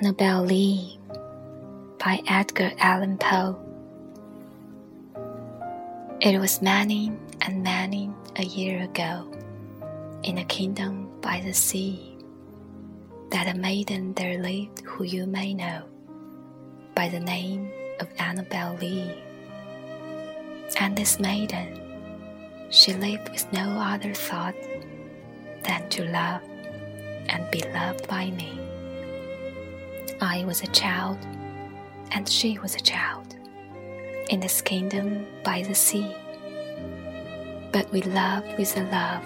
Annabel Lee by Edgar Allan Poe. It was many and many a year ago, in a kingdom by the sea, that a maiden there lived who you may know by the name of Annabel Lee. And this maiden, she lived with no other thought than to love and be loved by me. I was a child, and she was a child, in this kingdom by the sea. But we loved with a love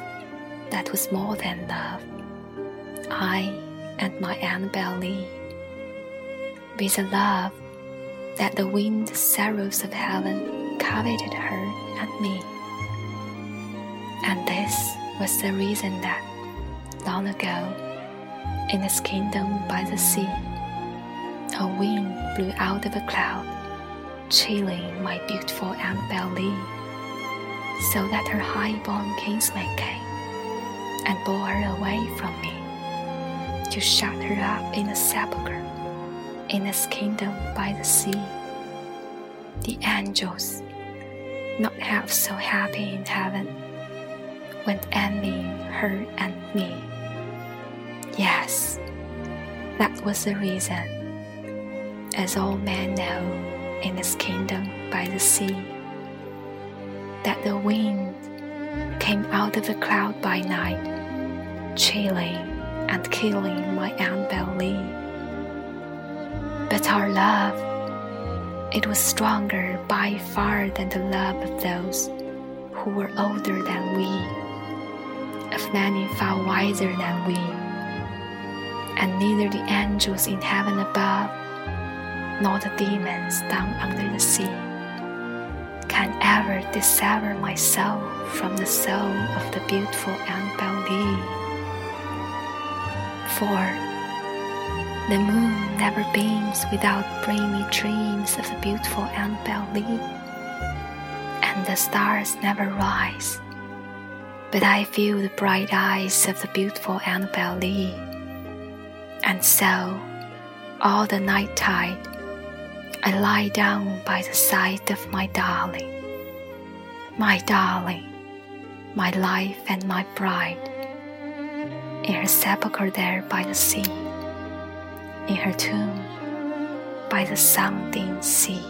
that was more than love, I and my Annabel Lee, with a love that the winged sorrows of heaven coveted her and me. And this was the reason that, long ago, in this kingdom by the sea, a wind blew out of a cloud, chilling my beautiful Annabel Lee, so that her high-born kinsman came and bore her away from me to shut her up in a sepulchre in this kingdom by the sea. The angels, not half so happy in heaven, went envying her and me. Yes, that was the reason, as all men know in this kingdom by the sea, that the wind came out of a cloud by night, chilling and killing my Annabel Lee. But our love, it was stronger by far than the love of those who were older than we, of many far wiser than we and neither the angels in heaven above nor the demons down under the sea can ever dissever my soul from the soul of the beautiful Annabel Lee. For the moon never beams without bringing me dreams of the beautiful Annabel Lee, and the stars never rise, but I feel the bright eyes of the beautiful Annabel Lee. And so, all the night tide, I lie down by the side of my darling, my darling, my life and my bride, in her sepulchre there by the sea, in her tomb by the sounding sea.